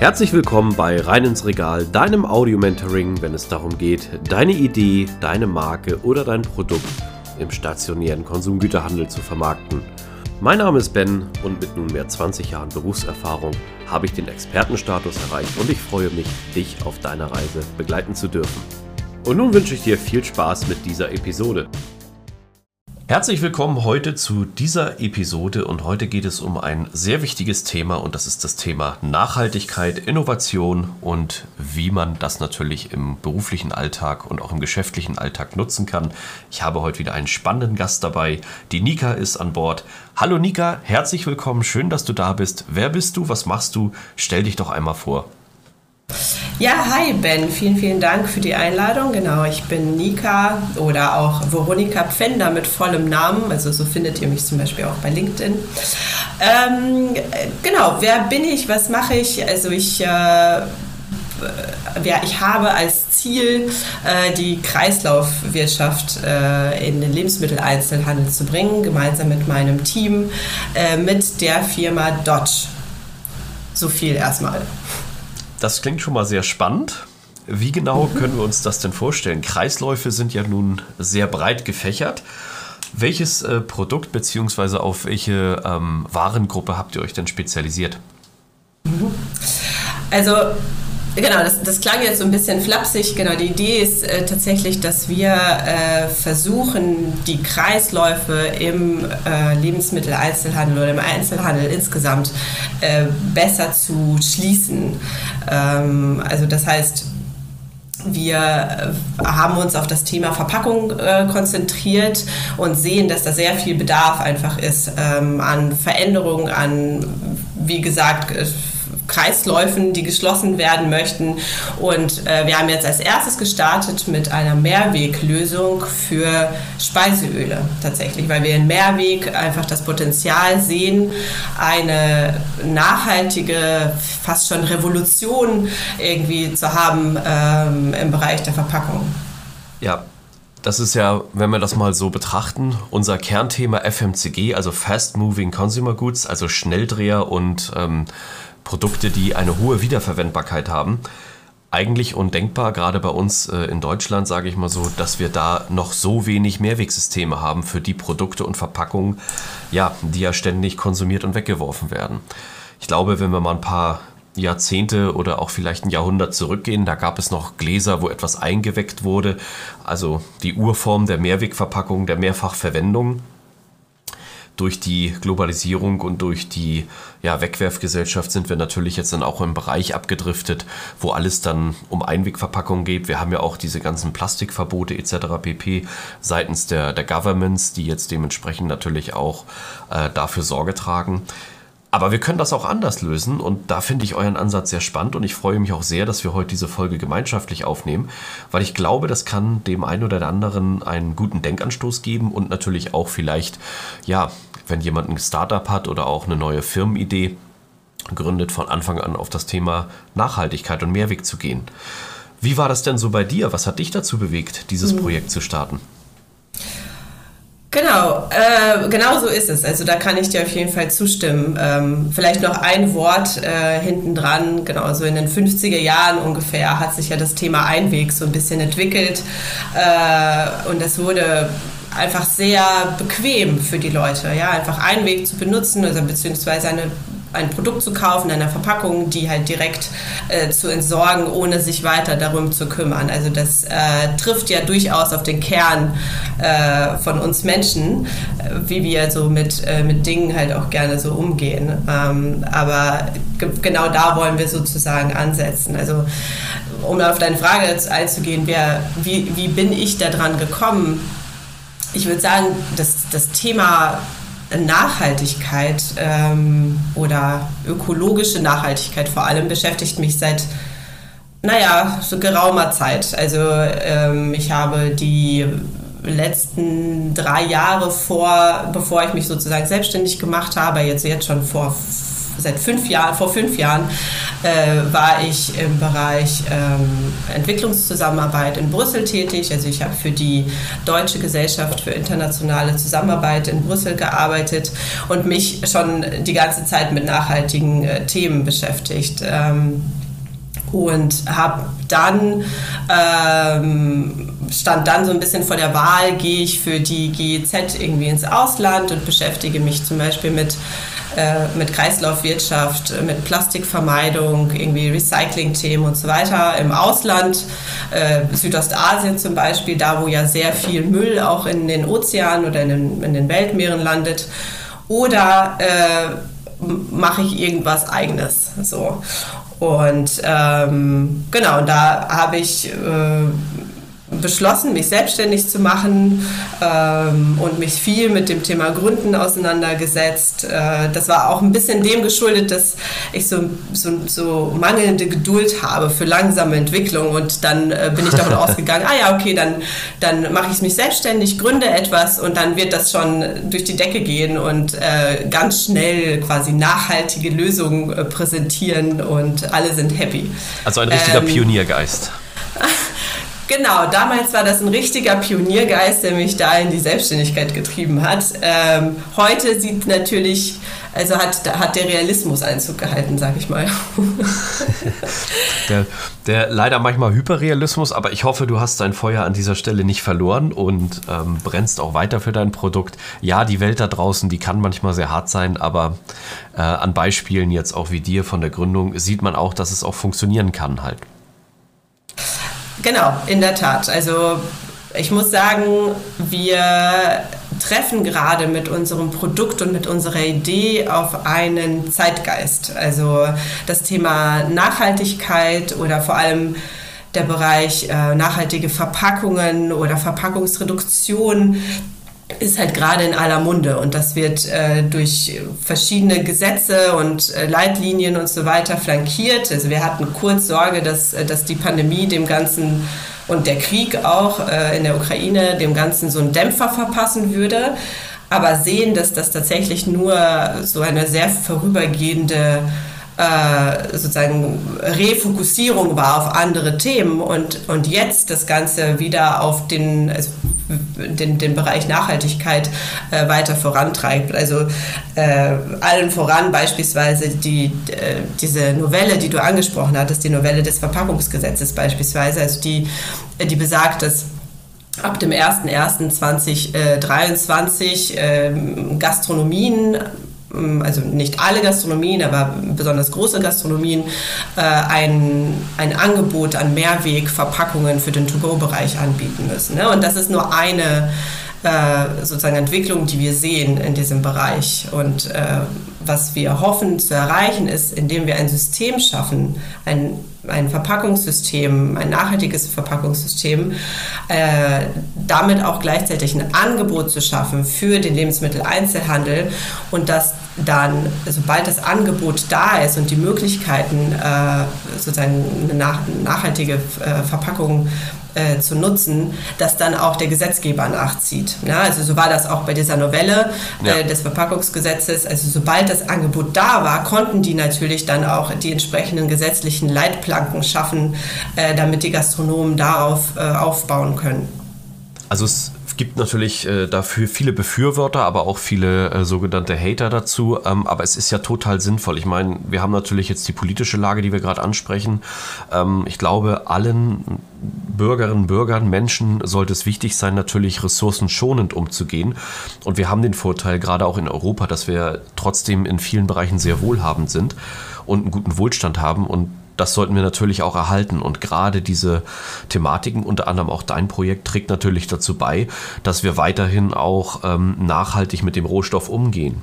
Herzlich willkommen bei Rein ins Regal, deinem Audio-Mentoring, wenn es darum geht, deine Idee, deine Marke oder dein Produkt im stationären Konsumgüterhandel zu vermarkten. Mein Name ist Ben und mit nunmehr 20 Jahren Berufserfahrung habe ich den Expertenstatus erreicht und ich freue mich, dich auf deiner Reise begleiten zu dürfen. Und nun wünsche ich dir viel Spaß mit dieser Episode. Herzlich willkommen heute zu dieser Episode und heute geht es um ein sehr wichtiges Thema und das ist das Thema Nachhaltigkeit, Innovation und wie man das natürlich im beruflichen Alltag und auch im geschäftlichen Alltag nutzen kann. Ich habe heute wieder einen spannenden Gast dabei. Die Nika ist an Bord. Hallo Nika, herzlich willkommen, schön, dass du da bist. Wer bist du, was machst du? Stell dich doch einmal vor. Ja, hi Ben, vielen, vielen Dank für die Einladung. Genau, ich bin Nika oder auch Veronika Pfänder mit vollem Namen. Also so findet ihr mich zum Beispiel auch bei LinkedIn. Ähm, genau, wer bin ich, was mache ich? Also ich... Äh, ich habe als Ziel, äh, die Kreislaufwirtschaft äh, in den Lebensmitteleinzelhandel zu bringen, gemeinsam mit meinem Team, äh, mit der Firma Dodge. So viel erstmal. Das klingt schon mal sehr spannend. Wie genau können wir uns das denn vorstellen? Kreisläufe sind ja nun sehr breit gefächert. Welches äh, Produkt bzw. auf welche ähm, Warengruppe habt ihr euch denn spezialisiert? Also Genau, das, das, klang jetzt so ein bisschen flapsig. Genau, die Idee ist äh, tatsächlich, dass wir äh, versuchen, die Kreisläufe im äh, Lebensmitteleinzelhandel oder im Einzelhandel insgesamt äh, besser zu schließen. Ähm, also das heißt, wir äh, haben uns auf das Thema Verpackung äh, konzentriert und sehen, dass da sehr viel Bedarf einfach ist ähm, an Veränderungen, an, wie gesagt, Kreisläufen, die geschlossen werden möchten. Und äh, wir haben jetzt als erstes gestartet mit einer Mehrweglösung für Speiseöle tatsächlich, weil wir in Mehrweg einfach das Potenzial sehen, eine nachhaltige, fast schon Revolution irgendwie zu haben ähm, im Bereich der Verpackung. Ja, das ist ja, wenn wir das mal so betrachten, unser Kernthema FMCG, also Fast Moving Consumer Goods, also Schnelldreher und ähm, Produkte, die eine hohe Wiederverwendbarkeit haben. Eigentlich undenkbar, gerade bei uns äh, in Deutschland, sage ich mal so, dass wir da noch so wenig Mehrwegsysteme haben für die Produkte und Verpackungen, ja, die ja ständig konsumiert und weggeworfen werden. Ich glaube, wenn wir mal ein paar Jahrzehnte oder auch vielleicht ein Jahrhundert zurückgehen, da gab es noch Gläser, wo etwas eingeweckt wurde, also die Urform der Mehrwegverpackung, der Mehrfachverwendung durch die Globalisierung und durch die ja, Wegwerfgesellschaft sind wir natürlich jetzt dann auch im Bereich abgedriftet, wo alles dann um Einwegverpackungen geht. Wir haben ja auch diese ganzen Plastikverbote etc. pp. seitens der, der Governments, die jetzt dementsprechend natürlich auch äh, dafür Sorge tragen. Aber wir können das auch anders lösen und da finde ich euren Ansatz sehr spannend und ich freue mich auch sehr, dass wir heute diese Folge gemeinschaftlich aufnehmen, weil ich glaube, das kann dem einen oder der anderen einen guten Denkanstoß geben und natürlich auch vielleicht, ja, wenn jemand ein Startup hat oder auch eine neue Firmenidee gründet, von Anfang an auf das Thema Nachhaltigkeit und Mehrweg zu gehen. Wie war das denn so bei dir? Was hat dich dazu bewegt, dieses mhm. Projekt zu starten? Genau, äh, genau so ist es. Also da kann ich dir auf jeden Fall zustimmen. Ähm, vielleicht noch ein Wort äh, hinten dran. Genau, so in den 50er Jahren ungefähr hat sich ja das Thema Einweg so ein bisschen entwickelt. Äh, und es wurde einfach sehr bequem für die Leute, ja, einfach Einweg zu benutzen, also beziehungsweise eine ein Produkt zu kaufen, einer Verpackung, die halt direkt äh, zu entsorgen, ohne sich weiter darum zu kümmern. Also das äh, trifft ja durchaus auf den Kern äh, von uns Menschen, wie wir so mit, äh, mit Dingen halt auch gerne so umgehen. Ähm, aber genau da wollen wir sozusagen ansetzen. Also um auf deine Frage einzugehen, wer, wie, wie bin ich da dran gekommen? Ich würde sagen, das, das Thema Nachhaltigkeit ähm, oder ökologische Nachhaltigkeit vor allem beschäftigt mich seit, naja, so geraumer Zeit. Also ähm, ich habe die letzten drei Jahre vor, bevor ich mich sozusagen selbstständig gemacht habe, jetzt, jetzt schon vor seit fünf Jahren, vor fünf Jahren äh, war ich im Bereich ähm, Entwicklungszusammenarbeit in Brüssel tätig. Also ich habe für die Deutsche Gesellschaft für internationale Zusammenarbeit in Brüssel gearbeitet und mich schon die ganze Zeit mit nachhaltigen äh, Themen beschäftigt. Ähm, und habe dann ähm, stand dann so ein bisschen vor der Wahl, gehe ich für die GEZ irgendwie ins Ausland und beschäftige mich zum Beispiel mit äh, mit Kreislaufwirtschaft, mit Plastikvermeidung, irgendwie Recycling-Themen und so weiter im Ausland, äh, Südostasien zum Beispiel, da wo ja sehr viel Müll auch in den Ozeanen oder in den, in den Weltmeeren landet. Oder äh, mache ich irgendwas eigenes. So. Und ähm, genau, da habe ich äh, beschlossen, mich selbstständig zu machen ähm, und mich viel mit dem Thema Gründen auseinandergesetzt. Äh, das war auch ein bisschen dem geschuldet, dass ich so, so, so mangelnde Geduld habe für langsame Entwicklung und dann äh, bin ich davon ausgegangen, ah ja, okay, dann, dann mache ich mich selbstständig, gründe etwas und dann wird das schon durch die Decke gehen und äh, ganz schnell quasi nachhaltige Lösungen äh, präsentieren und alle sind happy. Also ein richtiger ähm, Pioniergeist. Genau, damals war das ein richtiger Pioniergeist, der mich da in die Selbstständigkeit getrieben hat. Ähm, heute sieht natürlich, also hat, hat der Realismus Einzug gehalten, sag ich mal. der, der leider manchmal Hyperrealismus, aber ich hoffe, du hast dein Feuer an dieser Stelle nicht verloren und ähm, brennst auch weiter für dein Produkt. Ja, die Welt da draußen, die kann manchmal sehr hart sein, aber äh, an Beispielen jetzt auch wie dir von der Gründung sieht man auch, dass es auch funktionieren kann halt. Genau, in der Tat. Also ich muss sagen, wir treffen gerade mit unserem Produkt und mit unserer Idee auf einen Zeitgeist. Also das Thema Nachhaltigkeit oder vor allem der Bereich äh, nachhaltige Verpackungen oder Verpackungsreduktion ist halt gerade in aller Munde und das wird äh, durch verschiedene Gesetze und äh, Leitlinien und so weiter flankiert. Also wir hatten kurz Sorge, dass, äh, dass die Pandemie dem Ganzen und der Krieg auch äh, in der Ukraine dem Ganzen so einen Dämpfer verpassen würde, aber sehen, dass das tatsächlich nur so eine sehr vorübergehende äh, sozusagen Refokussierung war auf andere Themen und, und jetzt das Ganze wieder auf den, also den, den Bereich Nachhaltigkeit äh, weiter vorantreibt. Also äh, allen voran beispielsweise die, äh, diese Novelle, die du angesprochen hattest, die Novelle des Verpackungsgesetzes beispielsweise, also die, die besagt, dass ab dem 01.01.2023 äh, Gastronomien ähm, also nicht alle Gastronomien, aber besonders große Gastronomien, äh, ein, ein Angebot an Mehrwegverpackungen für den To-Go-Bereich anbieten müssen. Ne? Und das ist nur eine äh, sozusagen Entwicklung, die wir sehen in diesem Bereich. Und äh, was wir hoffen zu erreichen, ist, indem wir ein System schaffen, ein ein Verpackungssystem, ein nachhaltiges Verpackungssystem, äh, damit auch gleichzeitig ein Angebot zu schaffen für den Lebensmitteleinzelhandel und dass dann, sobald das Angebot da ist und die Möglichkeiten, äh, sozusagen eine nach, nachhaltige äh, Verpackung äh, zu nutzen, dass dann auch der Gesetzgeber nachzieht. Ja, also so war das auch bei dieser Novelle ja. des Verpackungsgesetzes. Also sobald das Angebot da war, konnten die natürlich dann auch die entsprechenden gesetzlichen Leitplanken schaffen, damit die Gastronomen darauf aufbauen können. Also es gibt natürlich äh, dafür viele Befürworter, aber auch viele äh, sogenannte Hater dazu. Ähm, aber es ist ja total sinnvoll. Ich meine, wir haben natürlich jetzt die politische Lage, die wir gerade ansprechen. Ähm, ich glaube, allen Bürgerinnen, Bürgern, Menschen sollte es wichtig sein, natürlich ressourcenschonend umzugehen. Und wir haben den Vorteil, gerade auch in Europa, dass wir trotzdem in vielen Bereichen sehr wohlhabend sind und einen guten Wohlstand haben. Und das sollten wir natürlich auch erhalten. Und gerade diese Thematiken, unter anderem auch dein Projekt, trägt natürlich dazu bei, dass wir weiterhin auch ähm, nachhaltig mit dem Rohstoff umgehen.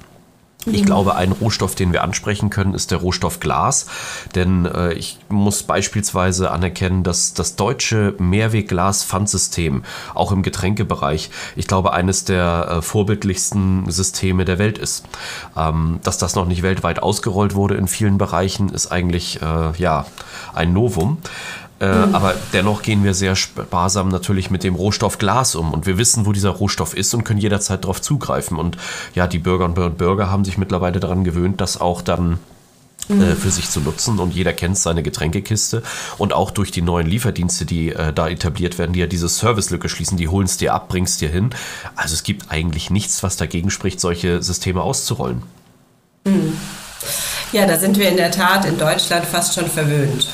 Ich mhm. glaube, ein Rohstoff, den wir ansprechen können, ist der Rohstoff Glas. Denn äh, ich muss beispielsweise anerkennen, dass das deutsche Mehrwegglas-Pfandsystem auch im Getränkebereich, ich glaube, eines der äh, vorbildlichsten Systeme der Welt ist. Ähm, dass das noch nicht weltweit ausgerollt wurde in vielen Bereichen, ist eigentlich äh, ja ein Novum. Äh, mhm. Aber dennoch gehen wir sehr sparsam natürlich mit dem Rohstoff Glas um. Und wir wissen, wo dieser Rohstoff ist und können jederzeit darauf zugreifen. Und ja, die Bürgerinnen und Bürger haben sich mittlerweile daran gewöhnt, dass auch dann mhm. äh, für sich zu nutzen und jeder kennt seine Getränkekiste und auch durch die neuen Lieferdienste, die äh, da etabliert werden, die ja diese Servicelücke schließen, die holen es dir ab, bringst dir hin. Also es gibt eigentlich nichts, was dagegen spricht, solche Systeme auszurollen. Mhm. Ja, da sind wir in der Tat in Deutschland fast schon verwöhnt.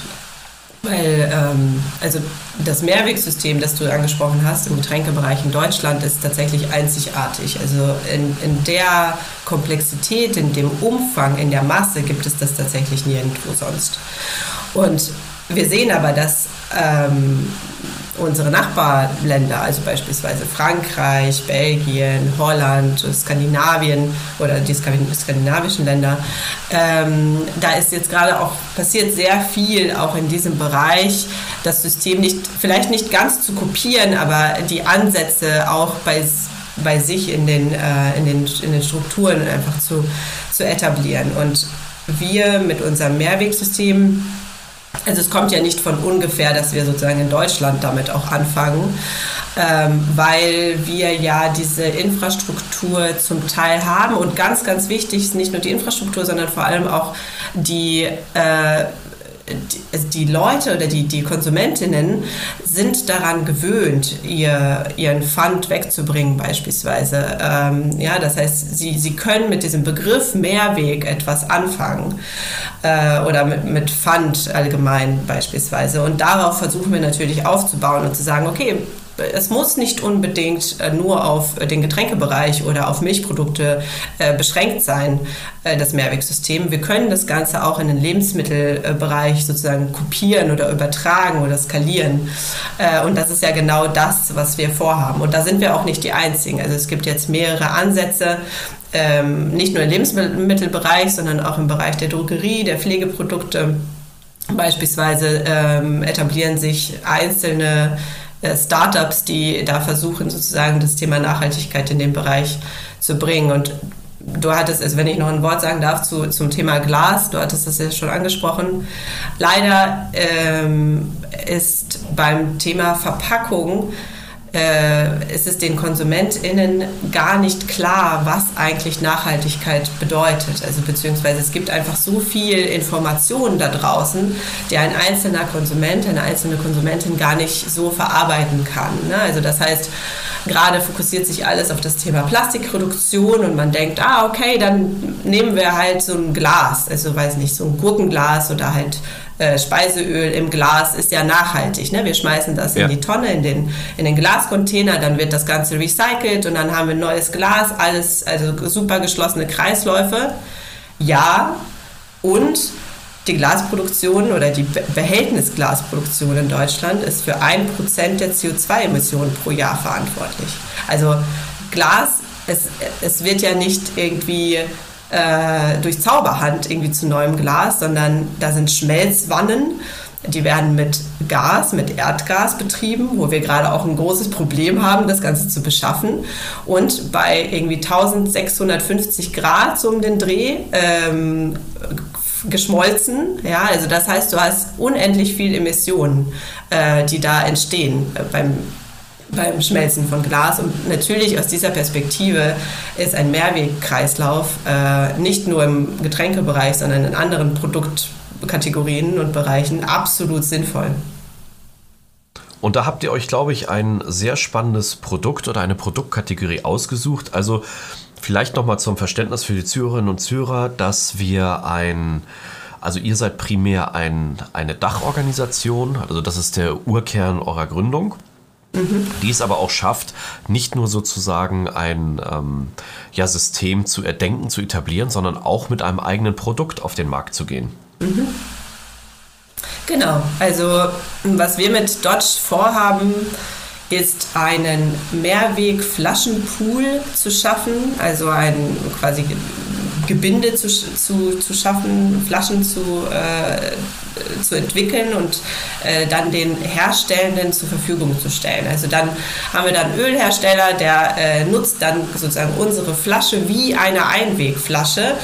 Weil ähm, also das Mehrwegsystem, das du angesprochen hast im Getränkebereich in Deutschland, ist tatsächlich einzigartig. Also in, in der Komplexität, in dem Umfang, in der Masse gibt es das tatsächlich nirgendwo sonst. Und wir sehen aber, dass ähm, unsere Nachbarländer, also beispielsweise Frankreich, Belgien, Holland, Skandinavien oder die skandinavischen Länder, ähm, da ist jetzt gerade auch passiert sehr viel auch in diesem Bereich, das System nicht, vielleicht nicht ganz zu kopieren, aber die Ansätze auch bei bei sich in den, äh, in den, in den Strukturen einfach zu, zu etablieren. Und wir mit unserem Mehrwegsystem also es kommt ja nicht von ungefähr, dass wir sozusagen in Deutschland damit auch anfangen, ähm, weil wir ja diese Infrastruktur zum Teil haben. Und ganz, ganz wichtig ist nicht nur die Infrastruktur, sondern vor allem auch die äh, die, also die Leute oder die, die Konsumentinnen sind daran gewöhnt, ihr, ihren Pfand wegzubringen beispielsweise. Ähm, ja, das heißt, sie, sie können mit diesem Begriff Mehrweg etwas anfangen äh, oder mit, mit Pfand allgemein beispielsweise. Und darauf versuchen wir natürlich aufzubauen und zu sagen, okay, es muss nicht unbedingt äh, nur auf den Getränkebereich oder auf Milchprodukte äh, beschränkt sein, äh, das Mehrwegsystem. Wir können das Ganze auch in den Lebensmittelbereich sozusagen kopieren oder übertragen oder skalieren. Und das ist ja genau das, was wir vorhaben. Und da sind wir auch nicht die Einzigen. Also es gibt jetzt mehrere Ansätze, ähm, nicht nur im Lebensmittelbereich, sondern auch im Bereich der Drogerie, der Pflegeprodukte. Beispielsweise ähm, etablieren sich einzelne äh, Startups, die da versuchen, sozusagen das Thema Nachhaltigkeit in den Bereich zu bringen. Und du hattest es, wenn ich noch ein Wort sagen darf, zu, zum Thema Glas, du hattest das ja schon angesprochen. Leider ähm, ist beim Thema Verpackung äh, ist es den KonsumentInnen gar nicht klar, was eigentlich Nachhaltigkeit bedeutet. Also beziehungsweise es gibt einfach so viel Informationen da draußen, die ein einzelner Konsument, eine einzelne Konsumentin gar nicht so verarbeiten kann. Ne? Also das heißt, gerade fokussiert sich alles auf das Thema Plastikreduktion und man denkt, ah, okay, dann nehmen wir halt so ein Glas, also weiß nicht, so ein Gurkenglas oder halt äh, Speiseöl im Glas ist ja nachhaltig. Ne? Wir schmeißen das ja. in die Tonne, in den, in den Glascontainer, dann wird das Ganze recycelt und dann haben wir neues Glas, alles, also super geschlossene Kreisläufe. Ja, und die Glasproduktion oder die Behältnisglasproduktion in Deutschland ist für ein Prozent der CO2-Emissionen pro Jahr verantwortlich. Also Glas, es, es wird ja nicht irgendwie äh, durch Zauberhand irgendwie zu neuem Glas, sondern da sind Schmelzwannen. Die werden mit Gas, mit Erdgas betrieben, wo wir gerade auch ein großes Problem haben, das Ganze zu beschaffen. Und bei irgendwie 1650 Grad so um den Dreh ähm, geschmolzen. Ja, also das heißt, du hast unendlich viel Emissionen, äh, die da entstehen äh, beim beim Schmelzen von Glas. Und natürlich aus dieser Perspektive ist ein Mehrwegkreislauf äh, nicht nur im Getränkebereich, sondern in anderen Produktkategorien und Bereichen absolut sinnvoll. Und da habt ihr euch, glaube ich, ein sehr spannendes Produkt oder eine Produktkategorie ausgesucht. Also vielleicht nochmal zum Verständnis für die Zuhörerinnen und Zuhörer, dass wir ein, also ihr seid primär ein, eine Dachorganisation, also das ist der Urkern eurer Gründung die es aber auch schafft, nicht nur sozusagen ein ähm, ja, System zu erdenken, zu etablieren, sondern auch mit einem eigenen Produkt auf den Markt zu gehen. Mhm. Genau, also was wir mit Dodge vorhaben, ist einen Mehrweg-Flaschenpool zu schaffen, also ein quasi Gebinde zu, zu, zu schaffen, Flaschen zu, äh, zu entwickeln und äh, dann den Herstellenden zur Verfügung zu stellen. Also dann haben wir dann Ölhersteller, der äh, nutzt dann sozusagen unsere Flasche wie eine Einwegflasche,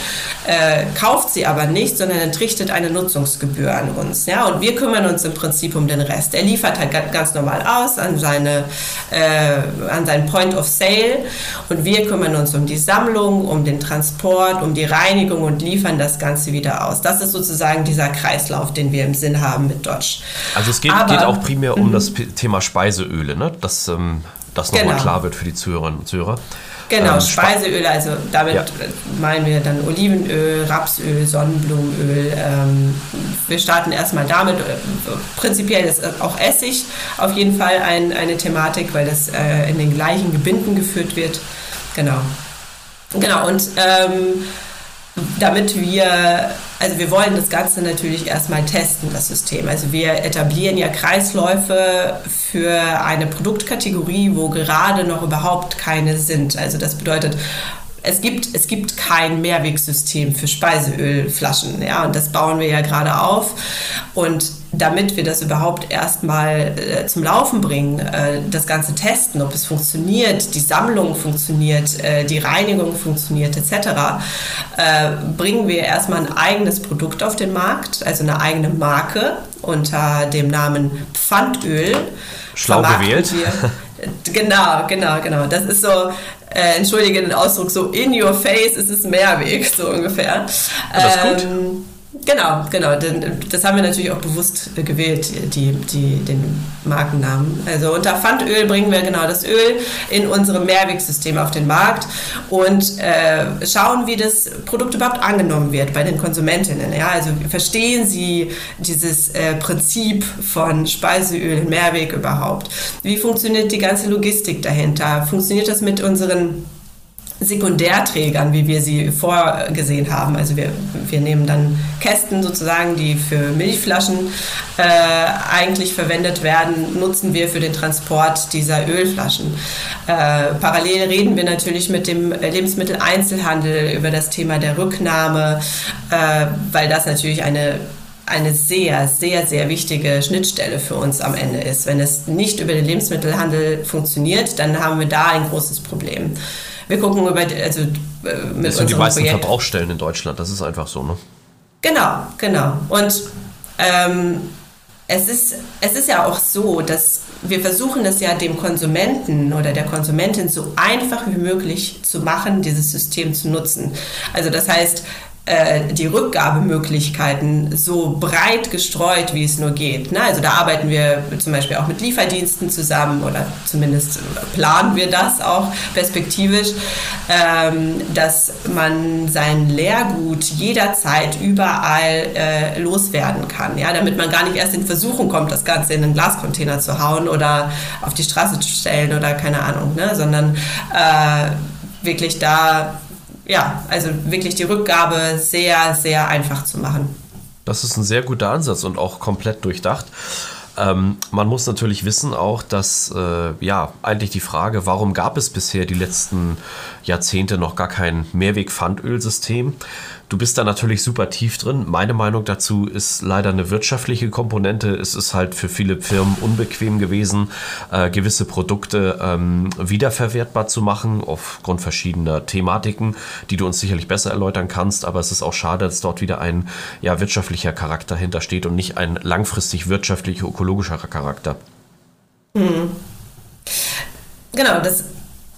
äh, kauft sie aber nicht, sondern entrichtet eine Nutzungsgebühr an uns. Ja? Und wir kümmern uns im Prinzip um den Rest. Er liefert halt ganz normal aus an, seine, äh, an seinen Point of Sale und wir kümmern uns um die Sammlung, um den Transport, um die Reinigung und liefern das Ganze wieder aus. Das ist sozusagen dieser Kreislauf, den wir im Sinn haben mit Dodge. Also es geht, Aber, geht auch primär um mhm. das Thema Speiseöle, ne? dass ähm, das nochmal genau. klar wird für die Zuhörerinnen und Zuhörer. Genau, ähm, Speiseöle, also damit ja. meinen wir dann Olivenöl, Rapsöl, Sonnenblumenöl. Ähm, wir starten erstmal damit. Prinzipiell ist auch Essig auf jeden Fall ein, eine Thematik, weil das äh, in den gleichen Gebinden geführt wird. Genau. Genau, und ähm, damit wir, also wir wollen das Ganze natürlich erstmal testen, das System. Also wir etablieren ja Kreisläufe für eine Produktkategorie, wo gerade noch überhaupt keine sind. Also das bedeutet, es gibt, es gibt kein Mehrwegsystem für Speiseölflaschen. Ja, und das bauen wir ja gerade auf. Und damit wir das überhaupt erstmal äh, zum Laufen bringen, äh, das Ganze testen, ob es funktioniert, die Sammlung funktioniert, äh, die Reinigung funktioniert etc., äh, bringen wir erstmal ein eigenes Produkt auf den Markt, also eine eigene Marke unter dem Namen Pfandöl. Schlau gewählt. Wir, genau, genau, genau. Das ist so, äh, entschuldige den Ausdruck, so in your face ist es Mehrweg, so ungefähr. Das ist gut. Ähm, Genau, genau. Das haben wir natürlich auch bewusst gewählt, die, die, den Markennamen. Also unter Pfandöl bringen wir genau das Öl in unserem Mehrwegsystem auf den Markt und äh, schauen, wie das Produkt überhaupt angenommen wird bei den Konsumentinnen. Ja? Also verstehen sie dieses äh, Prinzip von Speiseöl in Mehrweg überhaupt? Wie funktioniert die ganze Logistik dahinter? Funktioniert das mit unseren Sekundärträgern, wie wir sie vorgesehen haben. Also wir, wir nehmen dann Kästen sozusagen, die für Milchflaschen äh, eigentlich verwendet werden, nutzen wir für den Transport dieser Ölflaschen. Äh, parallel reden wir natürlich mit dem Lebensmitteleinzelhandel über das Thema der Rücknahme, äh, weil das natürlich eine eine sehr, sehr, sehr wichtige Schnittstelle für uns am Ende ist. Wenn es nicht über den Lebensmittelhandel funktioniert, dann haben wir da ein großes Problem. Wir gucken über, also äh, mit Das sind die meisten Projekt. Verbrauchsstellen in Deutschland, das ist einfach so, ne? Genau, genau. Und ähm, es, ist, es ist ja auch so, dass wir versuchen es ja dem Konsumenten oder der Konsumentin so einfach wie möglich zu machen, dieses System zu nutzen. Also das heißt, die Rückgabemöglichkeiten so breit gestreut, wie es nur geht. Ne? Also da arbeiten wir zum Beispiel auch mit Lieferdiensten zusammen oder zumindest planen wir das auch perspektivisch, ähm, dass man sein Leergut jederzeit überall äh, loswerden kann, ja? damit man gar nicht erst in Versuchung kommt, das Ganze in einen Glascontainer zu hauen oder auf die Straße zu stellen oder keine Ahnung, ne? sondern äh, wirklich da ja, also wirklich die Rückgabe sehr, sehr einfach zu machen. Das ist ein sehr guter Ansatz und auch komplett durchdacht. Ähm, man muss natürlich wissen auch, dass äh, ja eigentlich die Frage, warum gab es bisher die letzten Jahrzehnte noch gar kein Mehrweg-Pfandölsystem? Du bist da natürlich super tief drin. Meine Meinung dazu ist leider eine wirtschaftliche Komponente. Es ist halt für viele Firmen unbequem gewesen, äh, gewisse Produkte ähm, wiederverwertbar zu machen, aufgrund verschiedener Thematiken, die du uns sicherlich besser erläutern kannst. Aber es ist auch schade, dass dort wieder ein ja, wirtschaftlicher Charakter hintersteht und nicht ein langfristig wirtschaftlich ökologischer Charakter. Mhm. Genau, das,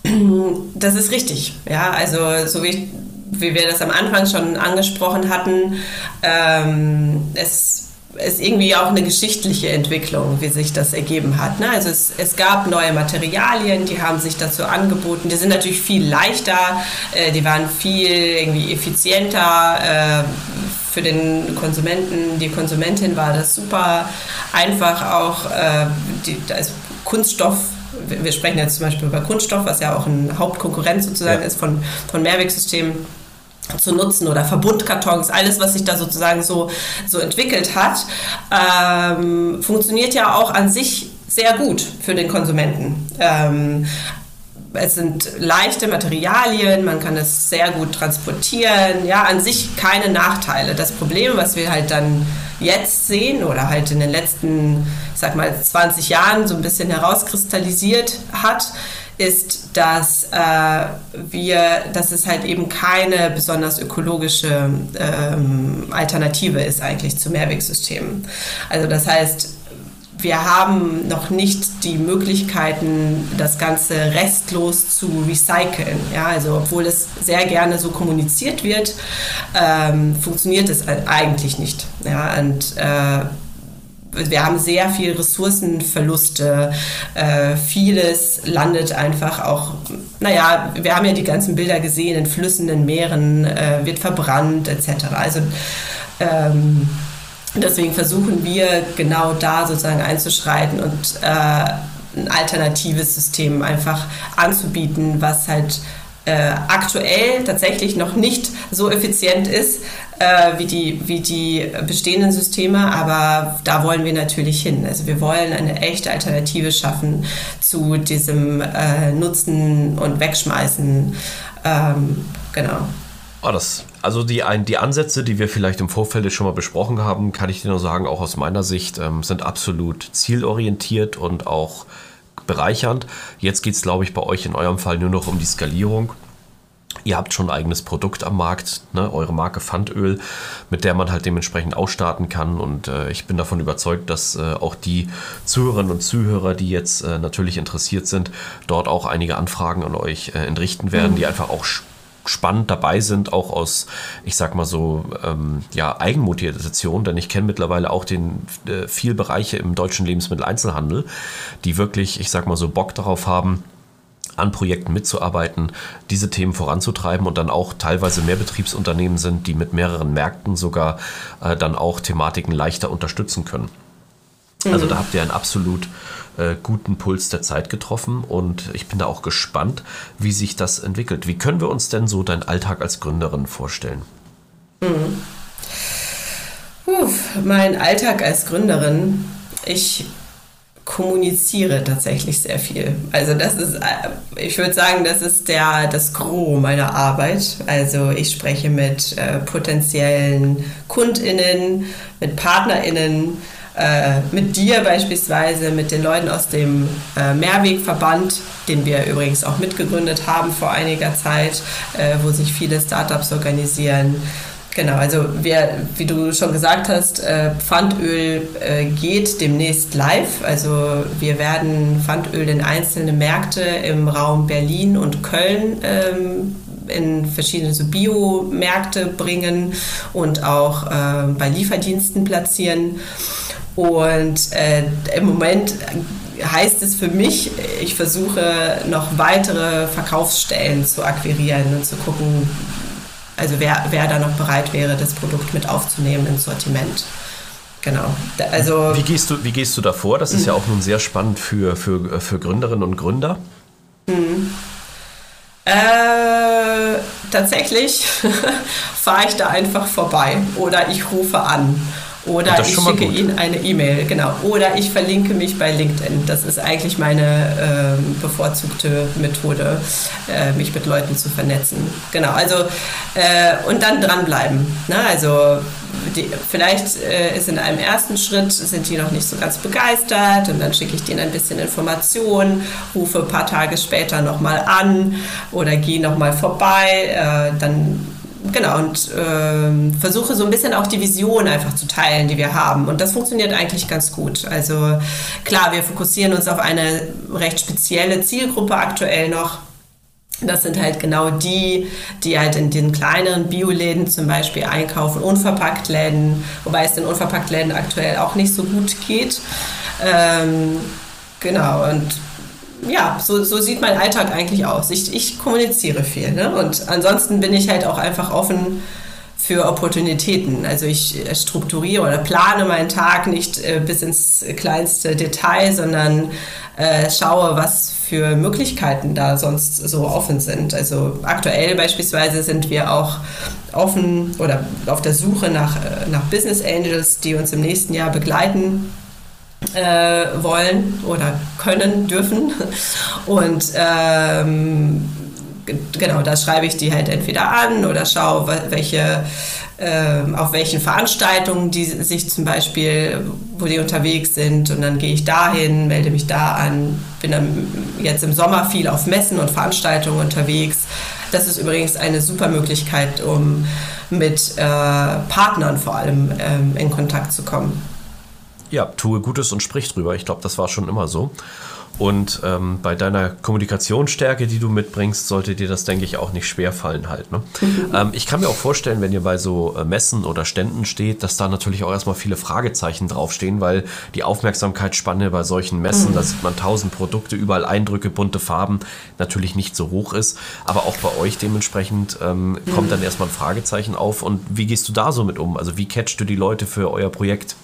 das ist richtig. Ja, also so wie ich wie wir das am Anfang schon angesprochen hatten, ähm, es ist irgendwie auch eine geschichtliche Entwicklung, wie sich das ergeben hat. Ne? Also es, es, gab neue Materialien, die haben sich dazu angeboten. Die sind natürlich viel leichter, äh, die waren viel irgendwie effizienter. Äh, für den Konsumenten, die Konsumentin war das super einfach auch. Äh, die, also Kunststoff wir sprechen jetzt zum Beispiel über Kunststoff, was ja auch ein Hauptkonkurrent sozusagen ja. ist von, von Mehrwegsystemen zu nutzen oder Verbundkartons, alles, was sich da sozusagen so, so entwickelt hat, ähm, funktioniert ja auch an sich sehr gut für den Konsumenten. Ähm, es sind leichte Materialien, man kann es sehr gut transportieren. Ja, an sich keine Nachteile. Das Problem, was wir halt dann jetzt sehen oder halt in den letzten, ich sag mal, 20 Jahren so ein bisschen herauskristallisiert hat, ist, dass äh, wir, dass es halt eben keine besonders ökologische ähm, Alternative ist eigentlich zu Mehrwegsystemen. Also das heißt, wir haben noch nicht die Möglichkeiten, das Ganze restlos zu recyceln. Ja, also obwohl es sehr gerne so kommuniziert wird, ähm, funktioniert es eigentlich nicht. Ja, und äh, wir haben sehr viel Ressourcenverluste. Äh, vieles landet einfach auch, naja, wir haben ja die ganzen Bilder gesehen in Flüssen, in Meeren, äh, wird verbrannt etc. Also ähm, Deswegen versuchen wir genau da sozusagen einzuschreiten und äh, ein alternatives System einfach anzubieten, was halt äh, aktuell tatsächlich noch nicht so effizient ist äh, wie, die, wie die bestehenden Systeme, aber da wollen wir natürlich hin. Also wir wollen eine echte Alternative schaffen zu diesem äh, Nutzen und Wegschmeißen. Ähm, genau. Oh, das, also die, die Ansätze, die wir vielleicht im Vorfeld schon mal besprochen haben, kann ich dir nur sagen, auch aus meiner Sicht, ähm, sind absolut zielorientiert und auch bereichernd. Jetzt geht es, glaube ich, bei euch in eurem Fall nur noch um die Skalierung. Ihr habt schon ein eigenes Produkt am Markt, ne, eure Marke Pfandöl, mit der man halt dementsprechend ausstarten kann. Und äh, ich bin davon überzeugt, dass äh, auch die Zuhörerinnen und Zuhörer, die jetzt äh, natürlich interessiert sind, dort auch einige Anfragen an euch äh, entrichten werden, mhm. die einfach auch spannend dabei sind, auch aus, ich sag mal so, ähm, ja, Eigenmotivation, denn ich kenne mittlerweile auch den äh, viel Bereiche im deutschen Lebensmitteleinzelhandel, die wirklich, ich sag mal so, Bock darauf haben, an Projekten mitzuarbeiten, diese Themen voranzutreiben und dann auch teilweise mehr Betriebsunternehmen sind, die mit mehreren Märkten sogar äh, dann auch Thematiken leichter unterstützen können. Also mhm. da habt ihr einen absolut äh, guten Puls der Zeit getroffen und ich bin da auch gespannt, wie sich das entwickelt. Wie können wir uns denn so deinen Alltag als Gründerin vorstellen? Mhm. Uff, mein Alltag als Gründerin. Ich kommuniziere tatsächlich sehr viel. Also das ist, äh, ich würde sagen, das ist der, das Gros meiner Arbeit. Also ich spreche mit äh, potenziellen KundInnen, mit PartnerInnen, äh, mit dir beispielsweise, mit den Leuten aus dem äh, Mehrwegverband, den wir übrigens auch mitgegründet haben vor einiger Zeit, äh, wo sich viele Startups organisieren. Genau, also wir, wie du schon gesagt hast, äh, Pfandöl äh, geht demnächst live. Also wir werden Pfandöl in einzelne Märkte im Raum Berlin und Köln ähm, in verschiedene so Biomärkte bringen und auch äh, bei Lieferdiensten platzieren. Und äh, im Moment heißt es für mich, ich versuche noch weitere Verkaufsstellen zu akquirieren und zu gucken, also wer, wer da noch bereit wäre, das Produkt mit aufzunehmen ins Sortiment. Genau. Also, wie, gehst du, wie gehst du da vor? Das ist ja auch nun sehr spannend für, für, für Gründerinnen und Gründer. Mhm. Äh, tatsächlich fahre ich da einfach vorbei oder ich rufe an oder ich schicke Ihnen eine E-Mail, genau. Oder ich verlinke mich bei LinkedIn. Das ist eigentlich meine ähm, bevorzugte Methode, äh, mich mit Leuten zu vernetzen. Genau, also äh, und dann dranbleiben. Ne? Also die, vielleicht äh, ist in einem ersten Schritt, sind die noch nicht so ganz begeistert und dann schicke ich denen ein bisschen Informationen, rufe ein paar Tage später nochmal an oder gehe nochmal vorbei. Äh, dann genau, und äh, versuche so ein bisschen auch die Vision einfach zu teilen, die wir haben. Und das funktioniert eigentlich ganz gut. Also klar, wir fokussieren uns auf eine recht spezielle Zielgruppe aktuell noch. Das sind halt genau die, die halt in den kleineren Bioläden zum Beispiel einkaufen, Unverpacktläden, wobei es den Unverpacktläden aktuell auch nicht so gut geht. Ähm, genau, und ja, so, so sieht mein Alltag eigentlich aus. Ich, ich kommuniziere viel. Ne? Und ansonsten bin ich halt auch einfach offen für Opportunitäten. Also ich strukturiere oder plane meinen Tag nicht äh, bis ins kleinste Detail, sondern äh, schaue, was für Möglichkeiten da sonst so offen sind. Also aktuell beispielsweise sind wir auch offen oder auf der Suche nach, äh, nach Business Angels, die uns im nächsten Jahr begleiten äh, wollen oder können, dürfen. Und ähm, genau, da schreibe ich die halt entweder an oder schaue, welche, äh, auf welchen Veranstaltungen die sich zum Beispiel, wo die unterwegs sind und dann gehe ich dahin, melde mich da an, bin dann jetzt im Sommer viel auf Messen und Veranstaltungen unterwegs. Das ist übrigens eine super Möglichkeit, um mit äh, Partnern vor allem ähm, in Kontakt zu kommen. Ja, tue Gutes und sprich drüber. Ich glaube, das war schon immer so. Und ähm, bei deiner Kommunikationsstärke, die du mitbringst, sollte dir das, denke ich, auch nicht schwer fallen halt. Ne? Mhm. Ähm, ich kann mir auch vorstellen, wenn ihr bei so äh, Messen oder Ständen steht, dass da natürlich auch erstmal viele Fragezeichen draufstehen, weil die Aufmerksamkeitsspanne bei solchen Messen, mhm. da sieht man tausend Produkte, überall Eindrücke, bunte Farben, natürlich nicht so hoch ist. Aber auch bei euch dementsprechend ähm, mhm. kommt dann erstmal ein Fragezeichen auf. Und wie gehst du da so mit um? Also wie catchst du die Leute für euer Projekt?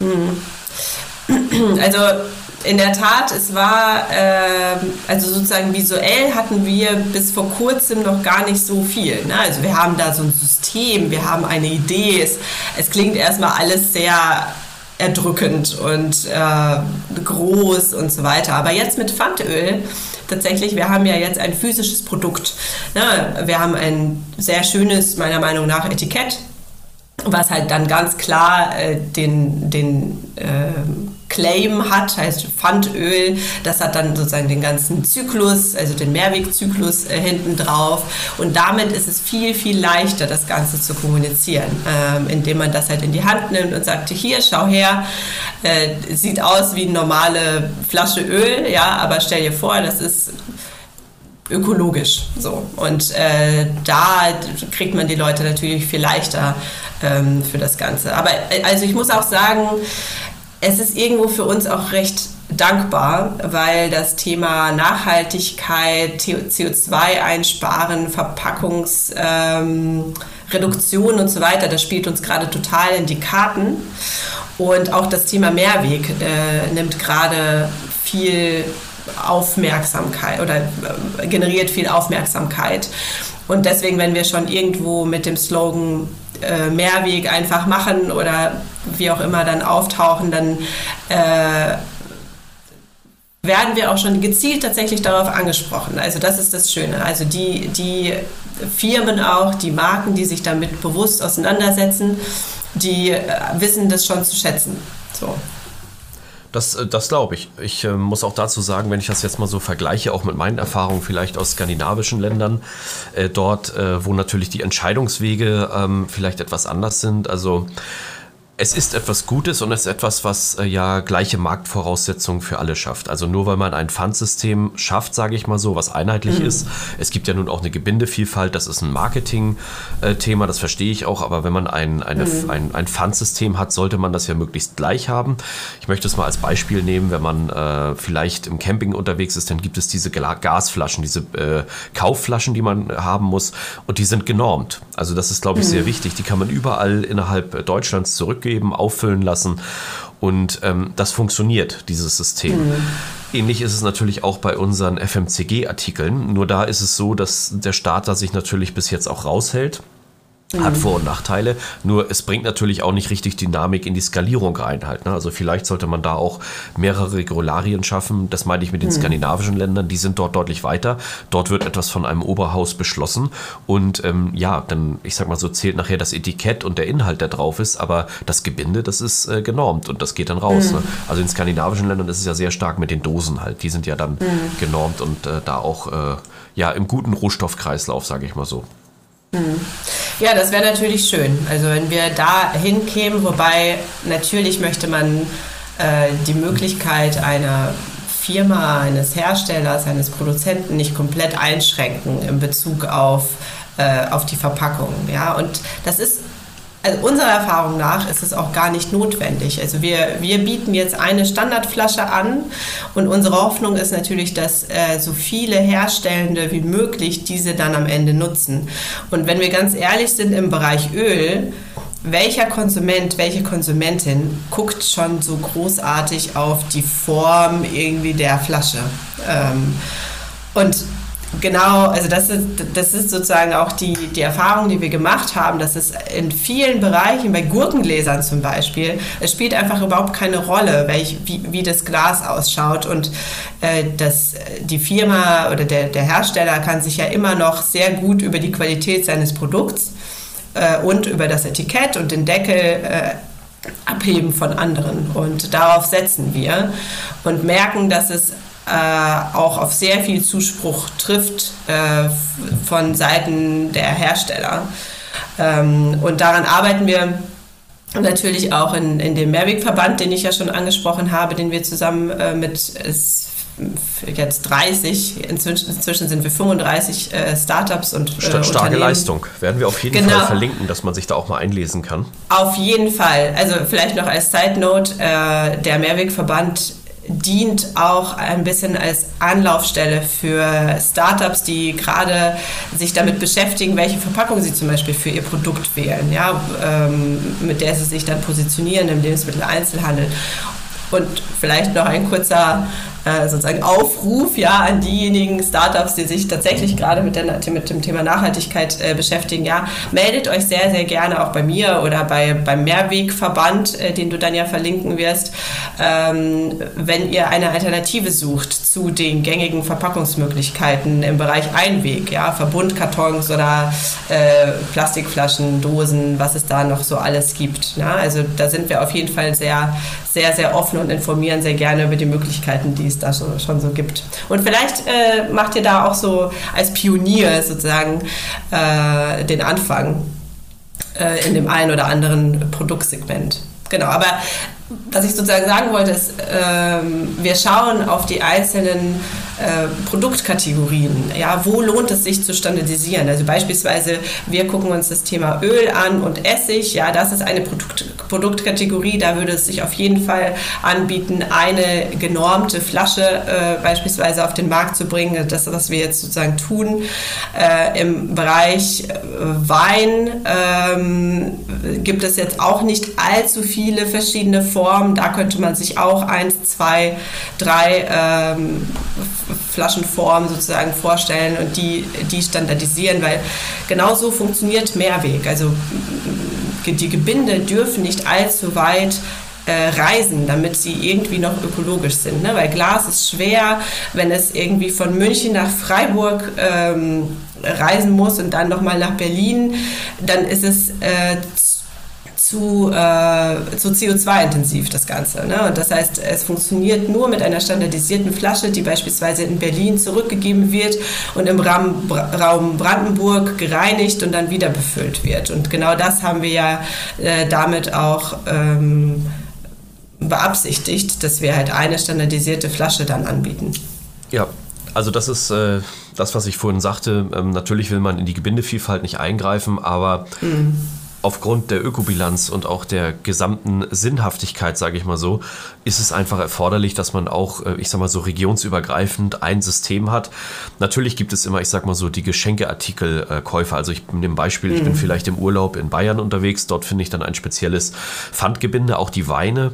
Mhm. Also in der Tat, es war, äh, also sozusagen visuell hatten wir bis vor kurzem noch gar nicht so viel. Ne? Also wir haben da so ein System, wir haben eine Idee. Es, es klingt erstmal alles sehr erdrückend und äh, groß und so weiter. Aber jetzt mit Pfandöl, tatsächlich, wir haben ja jetzt ein physisches Produkt. Ne? Wir haben ein sehr schönes, meiner Meinung nach, Etikett was halt dann ganz klar äh, den, den äh, Claim hat, heißt Pfandöl. Das hat dann sozusagen den ganzen Zyklus, also den Mehrwegzyklus äh, hinten drauf. Und damit ist es viel, viel leichter, das Ganze zu kommunizieren, ähm, indem man das halt in die Hand nimmt und sagt, hier, schau her, äh, sieht aus wie eine normale Flasche Öl, ja, aber stell dir vor, das ist ökologisch. So. Und äh, da kriegt man die Leute natürlich viel leichter ähm, für das Ganze. Aber äh, also ich muss auch sagen, es ist irgendwo für uns auch recht dankbar, weil das Thema Nachhaltigkeit, CO2 einsparen, Verpackungsreduktion ähm, und so weiter, das spielt uns gerade total in die Karten. Und auch das Thema Mehrweg äh, nimmt gerade viel Aufmerksamkeit oder äh, generiert viel Aufmerksamkeit. Und deswegen, wenn wir schon irgendwo mit dem Slogan äh, Mehrweg einfach machen oder wie auch immer dann auftauchen, dann äh, werden wir auch schon gezielt tatsächlich darauf angesprochen. Also das ist das Schöne. Also die, die Firmen auch, die Marken, die sich damit bewusst auseinandersetzen, die äh, wissen das schon zu schätzen. So. Das, äh, das glaube ich. Ich äh, muss auch dazu sagen, wenn ich das jetzt mal so vergleiche, auch mit meinen Erfahrungen vielleicht aus skandinavischen Ländern, äh, dort, äh, wo natürlich die Entscheidungswege ähm, vielleicht etwas anders sind. Also es ist etwas Gutes und es ist etwas, was äh, ja gleiche Marktvoraussetzungen für alle schafft. Also nur weil man ein Pfandsystem schafft, sage ich mal so, was einheitlich mhm. ist. Es gibt ja nun auch eine Gebindevielfalt, das ist ein Marketing-Thema, das verstehe ich auch. Aber wenn man ein, eine, mhm. ein, ein Pfandsystem hat, sollte man das ja möglichst gleich haben. Ich möchte es mal als Beispiel nehmen, wenn man äh, vielleicht im Camping unterwegs ist, dann gibt es diese Gasflaschen, diese äh, Kaufflaschen, die man haben muss und die sind genormt. Also das ist, glaube ich, mhm. sehr wichtig. Die kann man überall innerhalb Deutschlands zurückgeben abgeben, auffüllen lassen. Und ähm, das funktioniert, dieses System. Mhm. Ähnlich ist es natürlich auch bei unseren FMCG-Artikeln. Nur da ist es so, dass der Starter sich natürlich bis jetzt auch raushält. Hat mhm. Vor- und Nachteile, nur es bringt natürlich auch nicht richtig Dynamik in die Skalierung rein halt. Ne? Also vielleicht sollte man da auch mehrere Regularien schaffen. Das meine ich mit den mhm. skandinavischen Ländern, die sind dort deutlich weiter. Dort wird etwas von einem Oberhaus beschlossen und ähm, ja, dann, ich sag mal so, zählt nachher das Etikett und der Inhalt, der drauf ist, aber das Gebinde, das ist äh, genormt und das geht dann raus. Mhm. Ne? Also in skandinavischen Ländern ist es ja sehr stark mit den Dosen halt. Die sind ja dann mhm. genormt und äh, da auch äh, ja im guten Rohstoffkreislauf, sage ich mal so. Mhm. Ja, das wäre natürlich schön. Also wenn wir da hinkämen, wobei natürlich möchte man äh, die Möglichkeit einer Firma, eines Herstellers, eines Produzenten nicht komplett einschränken in Bezug auf, äh, auf die Verpackung. Ja? Und das ist also unserer Erfahrung nach ist es auch gar nicht notwendig. Also wir, wir bieten jetzt eine Standardflasche an und unsere Hoffnung ist natürlich, dass äh, so viele Herstellende wie möglich diese dann am Ende nutzen. Und wenn wir ganz ehrlich sind im Bereich Öl, welcher Konsument, welche Konsumentin guckt schon so großartig auf die Form irgendwie der Flasche? Ähm, und Genau, also das ist, das ist sozusagen auch die, die Erfahrung, die wir gemacht haben, dass es in vielen Bereichen, bei Gurkengläsern zum Beispiel, es spielt einfach überhaupt keine Rolle, welch, wie, wie das Glas ausschaut. Und äh, das, die Firma oder der, der Hersteller kann sich ja immer noch sehr gut über die Qualität seines Produkts äh, und über das Etikett und den Deckel äh, abheben von anderen. Und darauf setzen wir und merken, dass es äh, auch auf sehr viel Zuspruch trifft äh, von Seiten der Hersteller. Ähm, und daran arbeiten wir natürlich auch in, in dem Mehrwegverband, den ich ja schon angesprochen habe, den wir zusammen äh, mit jetzt 30, inzwischen, inzwischen sind wir 35 äh, Startups und äh, Starke Leistung. Werden wir auf jeden genau. Fall verlinken, dass man sich da auch mal einlesen kann. Auf jeden Fall. Also vielleicht noch als Side Note, äh, der Mehrwegverband dient auch ein bisschen als Anlaufstelle für Startups, die gerade sich damit beschäftigen, welche Verpackung sie zum Beispiel für ihr Produkt wählen, ja, ähm, mit der sie sich dann positionieren im Lebensmitteleinzelhandel. Und vielleicht noch ein kurzer äh, sozusagen Aufruf ja, an diejenigen Startups, die sich tatsächlich gerade mit, mit dem Thema Nachhaltigkeit äh, beschäftigen. Ja, meldet euch sehr, sehr gerne auch bei mir oder bei, beim Mehrwegverband, äh, den du dann ja verlinken wirst, ähm, wenn ihr eine Alternative sucht zu den gängigen Verpackungsmöglichkeiten im Bereich Einweg, ja, Verbundkartons oder äh, Plastikflaschen, Dosen, was es da noch so alles gibt. Ja? Also da sind wir auf jeden Fall sehr, sehr, sehr offen und informieren sehr gerne über die Möglichkeiten, die es da so, schon so gibt. Und vielleicht äh, macht ihr da auch so als Pionier sozusagen äh, den Anfang äh, in dem einen oder anderen Produktsegment. Genau, aber was ich sozusagen sagen wollte, ist, ähm, wir schauen auf die einzelnen äh, Produktkategorien. Ja, wo lohnt es sich zu standardisieren? Also beispielsweise, wir gucken uns das Thema Öl an und Essig. Ja, das ist eine Produkt, Produktkategorie. Da würde es sich auf jeden Fall anbieten, eine genormte Flasche äh, beispielsweise auf den Markt zu bringen. Das was wir jetzt sozusagen tun. Äh, Im Bereich äh, Wein ähm, gibt es jetzt auch nicht allzu viele verschiedene Formen Form. Da könnte man sich auch eins, zwei, drei ähm, Flaschenformen sozusagen vorstellen und die, die standardisieren, weil genau so funktioniert Mehrweg. Also die Gebinde dürfen nicht allzu weit äh, reisen, damit sie irgendwie noch ökologisch sind. Ne? Weil Glas ist schwer, wenn es irgendwie von München nach Freiburg ähm, reisen muss und dann nochmal nach Berlin, dann ist es äh, zu, äh, zu CO2-intensiv, das Ganze. Ne? Und das heißt, es funktioniert nur mit einer standardisierten Flasche, die beispielsweise in Berlin zurückgegeben wird und im Raum, Raum Brandenburg gereinigt und dann wieder befüllt wird. Und genau das haben wir ja äh, damit auch ähm, beabsichtigt, dass wir halt eine standardisierte Flasche dann anbieten. Ja, also das ist äh, das, was ich vorhin sagte. Ähm, natürlich will man in die Gebindevielfalt nicht eingreifen, aber mhm aufgrund der Ökobilanz und auch der gesamten Sinnhaftigkeit, sage ich mal so, ist es einfach erforderlich, dass man auch, äh, ich sag mal so, regionsübergreifend ein System hat. Natürlich gibt es immer, ich sag mal so, die Geschenkeartikelkäufer. Also ich nehme Beispiel, ich bin mhm. vielleicht im Urlaub in Bayern unterwegs, dort finde ich dann ein spezielles Pfandgebinde, auch die Weine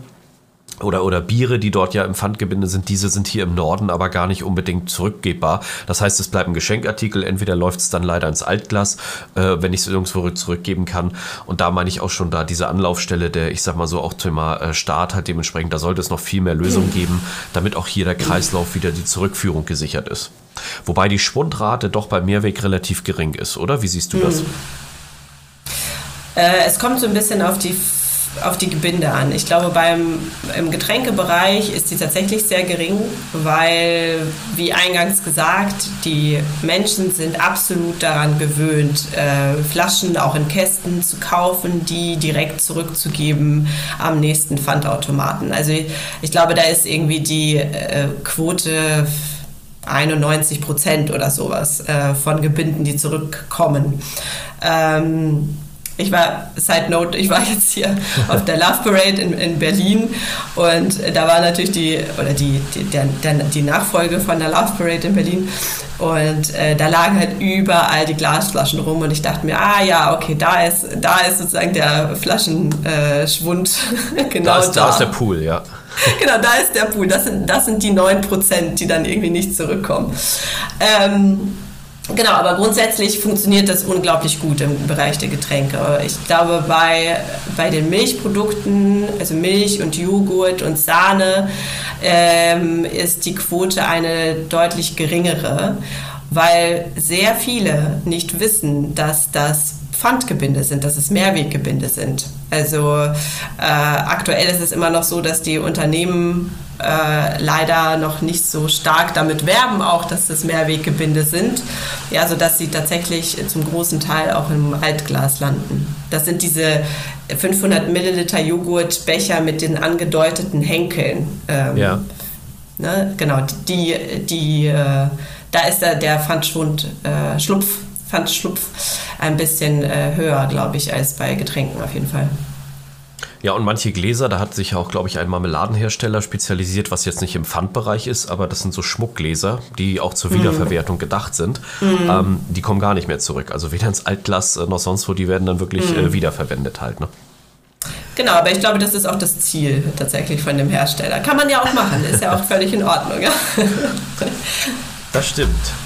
oder, oder Biere, die dort ja im Pfandgebinde sind, diese sind hier im Norden aber gar nicht unbedingt zurückgebbar. Das heißt, es bleibt ein Geschenkartikel, entweder läuft es dann leider ins Altglas, äh, wenn ich es irgendwo zurückgeben kann. Und da meine ich auch schon da diese Anlaufstelle, der, ich sag mal so, auch Thema äh, Staat halt dementsprechend, da sollte es noch viel mehr Lösungen geben, damit auch hier der Kreislauf wieder die Zurückführung gesichert ist. Wobei die Schwundrate doch bei Mehrweg relativ gering ist, oder? Wie siehst du das? Hm. Äh, es kommt so ein bisschen auf die auf die Gebinde an. Ich glaube, beim, im Getränkebereich ist die tatsächlich sehr gering, weil, wie eingangs gesagt, die Menschen sind absolut daran gewöhnt, äh, Flaschen auch in Kästen zu kaufen, die direkt zurückzugeben am nächsten Pfandautomaten. Also ich, ich glaube, da ist irgendwie die äh, Quote 91 Prozent oder sowas äh, von Gebinden, die zurückkommen. Ähm, ich war, Side Note, ich war jetzt hier auf der Love Parade in, in Berlin und da war natürlich die, oder die, die, der, der, die Nachfolge von der Love Parade in Berlin und äh, da lagen halt überall die Glasflaschen rum und ich dachte mir, ah ja, okay, da ist, da ist sozusagen der Flaschenschwund äh, genau da. Ist, da. da ist der Pool, ja. genau, da ist der Pool. Das sind, das sind die 9%, die dann irgendwie nicht zurückkommen. Ähm, Genau, aber grundsätzlich funktioniert das unglaublich gut im Bereich der Getränke. Ich glaube, bei, bei den Milchprodukten, also Milch und Joghurt und Sahne, ähm, ist die Quote eine deutlich geringere, weil sehr viele nicht wissen, dass das Pfandgebinde sind, dass es Mehrweggebinde sind. Also äh, aktuell ist es immer noch so, dass die Unternehmen äh, leider noch nicht so stark damit werben, auch dass das Mehrweggebinde sind, ja, sodass sie tatsächlich zum großen Teil auch im Altglas landen. Das sind diese 500 Milliliter Joghurtbecher mit den angedeuteten Henkeln. Ähm, ja. Ne, genau, die, die, äh, da ist der, der Pfandschwund, äh, Schlupf, Pfandschlupf ein bisschen äh, höher, glaube ich, als bei Getränken auf jeden Fall. Ja, und manche Gläser, da hat sich auch, glaube ich, ein Marmeladenhersteller spezialisiert, was jetzt nicht im Pfandbereich ist, aber das sind so Schmuckgläser, die auch zur Wiederverwertung gedacht sind. Mhm. Ähm, die kommen gar nicht mehr zurück. Also weder ins Altglas äh, noch sonst wo, die werden dann wirklich mhm. äh, wiederverwendet halt. Ne? Genau, aber ich glaube, das ist auch das Ziel tatsächlich von dem Hersteller. Kann man ja auch machen, ist ja auch völlig in Ordnung. Ja? Das stimmt.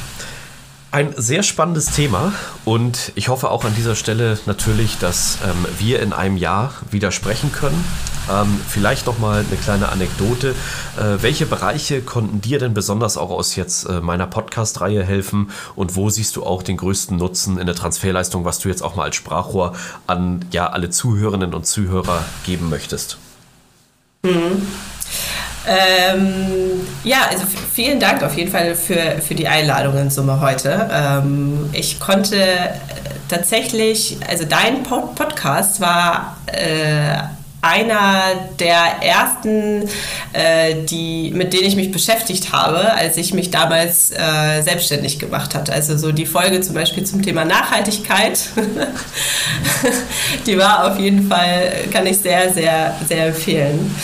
Ein sehr spannendes Thema und ich hoffe auch an dieser Stelle natürlich, dass ähm, wir in einem Jahr wieder sprechen können. Ähm, vielleicht noch mal eine kleine Anekdote. Äh, welche Bereiche konnten dir denn besonders auch aus jetzt äh, meiner Podcast-Reihe helfen und wo siehst du auch den größten Nutzen in der Transferleistung, was du jetzt auch mal als Sprachrohr an ja alle Zuhörerinnen und Zuhörer geben möchtest? Mhm. Ähm, ja, also vielen Dank auf jeden Fall für, für die Einladung in Summe heute. Ähm, ich konnte tatsächlich, also dein Podcast war äh, einer der ersten, äh, die, mit denen ich mich beschäftigt habe, als ich mich damals äh, selbstständig gemacht hatte. Also so die Folge zum Beispiel zum Thema Nachhaltigkeit, die war auf jeden Fall, kann ich sehr, sehr, sehr empfehlen.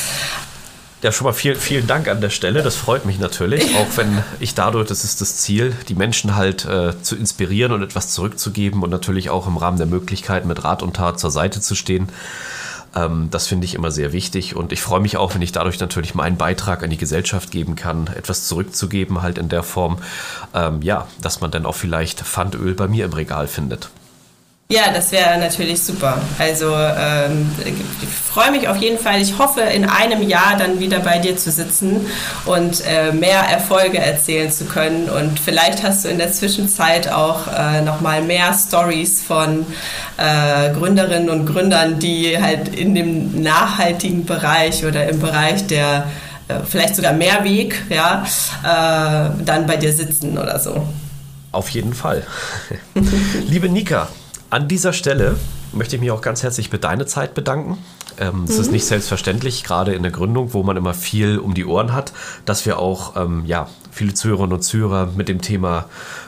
Ja, schon mal viel, vielen Dank an der Stelle. Das freut mich natürlich, auch wenn ich dadurch, das ist das Ziel, die Menschen halt äh, zu inspirieren und etwas zurückzugeben und natürlich auch im Rahmen der Möglichkeiten mit Rat und Tat zur Seite zu stehen. Ähm, das finde ich immer sehr wichtig und ich freue mich auch, wenn ich dadurch natürlich meinen Beitrag an die Gesellschaft geben kann, etwas zurückzugeben, halt in der Form, ähm, ja, dass man dann auch vielleicht Pfandöl bei mir im Regal findet. Ja, das wäre natürlich super. Also ähm, ich freue mich auf jeden Fall. Ich hoffe, in einem Jahr dann wieder bei dir zu sitzen und äh, mehr Erfolge erzählen zu können. Und vielleicht hast du in der Zwischenzeit auch äh, nochmal mehr Stories von äh, Gründerinnen und Gründern, die halt in dem nachhaltigen Bereich oder im Bereich der äh, vielleicht sogar Mehrweg, ja, äh, dann bei dir sitzen oder so. Auf jeden Fall. Liebe Nika, an dieser Stelle möchte ich mich auch ganz herzlich für deine Zeit bedanken. Ähm, es mhm. ist nicht selbstverständlich, gerade in der Gründung, wo man immer viel um die Ohren hat, dass wir auch ähm, ja, viele Zuhörerinnen und Zuhörer mit dem Thema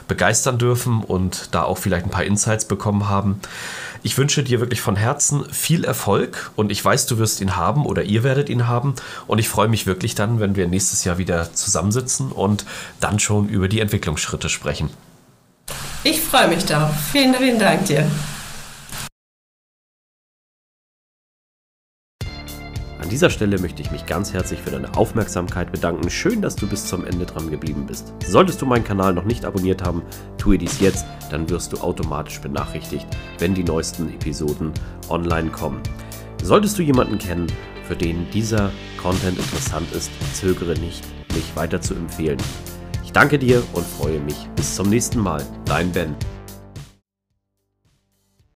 begeistern dürfen und da auch vielleicht ein paar Insights bekommen haben. Ich wünsche dir wirklich von Herzen viel Erfolg und ich weiß, du wirst ihn haben oder ihr werdet ihn haben. Und ich freue mich wirklich dann, wenn wir nächstes Jahr wieder zusammensitzen und dann schon über die Entwicklungsschritte sprechen. Ich freue mich darauf. Vielen, vielen Dank dir. An dieser Stelle möchte ich mich ganz herzlich für deine Aufmerksamkeit bedanken. Schön, dass du bis zum Ende dran geblieben bist. Solltest du meinen Kanal noch nicht abonniert haben, tue dies jetzt, dann wirst du automatisch benachrichtigt, wenn die neuesten Episoden online kommen. Solltest du jemanden kennen, für den dieser Content interessant ist, zögere nicht, mich weiter zu empfehlen. Danke dir und freue mich. Bis zum nächsten Mal. Dein Ben.